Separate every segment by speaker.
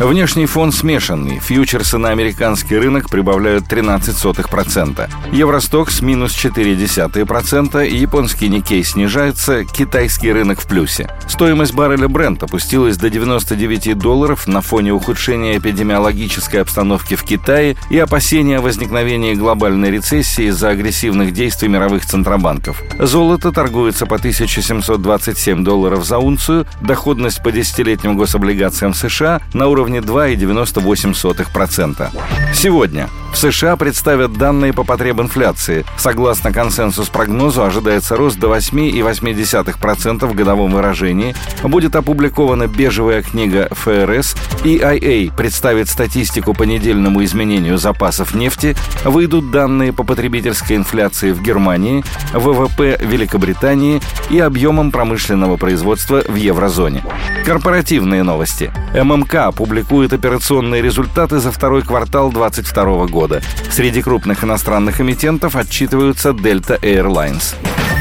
Speaker 1: Внешний фон смешанный. Фьючерсы на американский рынок прибавляют 13%. Евростокс минус 0,4%, японский Никей снижается, китайский рынок в плюсе. Стоимость барреля Брент опустилась до 99 долларов на фоне ухудшения эпидемиологической обстановки в Китае и опасения о возникновении глобальной рецессии из-за агрессивных действий мировых центробанков. Золото торгуется по 1727 долларов за унцию, доходность по десятилетним гособлигациям США на уровне уровне 2,98%. Сегодня в США представят данные по потреб инфляции. Согласно консенсус-прогнозу, ожидается рост до 8,8% в годовом выражении. Будет опубликована бежевая книга ФРС. EIA представит статистику по недельному изменению запасов нефти. Выйдут данные по потребительской инфляции в Германии, ВВП Великобритании и объемам промышленного производства в еврозоне. Корпоративные новости. ММК опубликует операционные результаты за второй квартал 2022 года. Среди крупных иностранных эмитентов отчитываются Delta Airlines.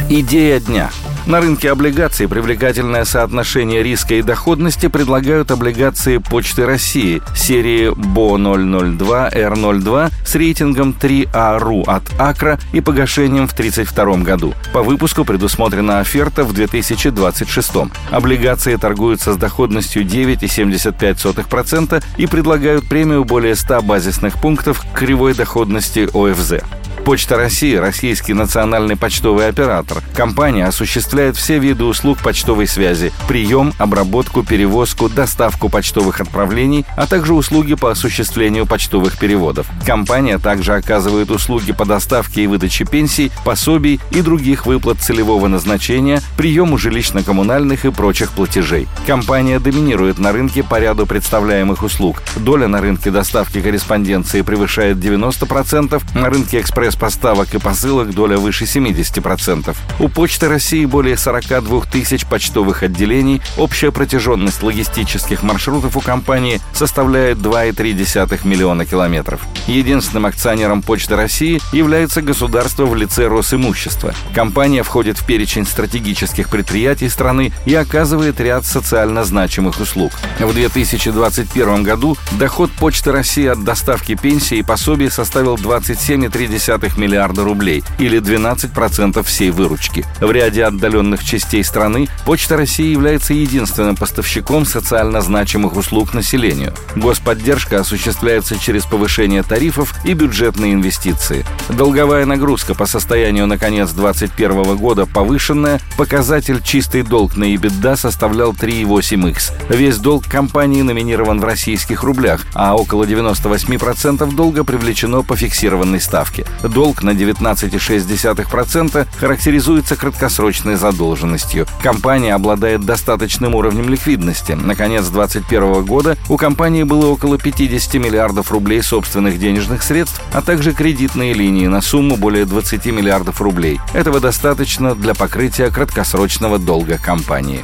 Speaker 1: Идея дня – на рынке облигаций привлекательное соотношение риска и доходности предлагают облигации Почты России серии БО-002-Р02 с рейтингом 3А.РУ от Акра и погашением в 1932 году. По выпуску предусмотрена оферта в 2026. Облигации торгуются с доходностью 9,75% и предлагают премию более 100 базисных пунктов к кривой доходности ОФЗ. Почта России – российский национальный почтовый оператор. Компания осуществляет все виды услуг почтовой связи – прием, обработку, перевозку, доставку почтовых отправлений, а также услуги по осуществлению почтовых переводов. Компания также оказывает услуги по доставке и выдаче пенсий, пособий и других выплат целевого назначения, приему жилищно-коммунальных и прочих платежей. Компания доминирует на рынке по ряду представляемых услуг. Доля на рынке доставки корреспонденции превышает 90%, на рынке экспресс поставок и посылок доля выше 70%. У Почты России более 42 тысяч почтовых отделений. Общая протяженность логистических маршрутов у компании составляет 2,3 миллиона километров. Единственным акционером Почты России является государство в лице Росимущества. Компания входит в перечень стратегических предприятий страны и оказывает ряд социально значимых услуг. В 2021 году доход Почты России от доставки пенсии и пособий составил 27,3 миллиарда рублей или 12% всей выручки. В ряде отдаленных частей страны Почта России является единственным поставщиком социально значимых услуг населению. Господдержка осуществляется через повышение тарифов и бюджетные инвестиции. Долговая нагрузка по состоянию на конец 2021 года повышенная, показатель чистый долг на EBITDA составлял 3,8x. Весь долг компании номинирован в российских рублях, а около 98% долга привлечено по фиксированной ставке долг на 19,6% характеризуется краткосрочной задолженностью. Компания обладает достаточным уровнем ликвидности. На конец 2021 года у компании было около 50 миллиардов рублей собственных денежных средств, а также кредитные линии на сумму более 20 миллиардов рублей. Этого достаточно для покрытия краткосрочного долга компании.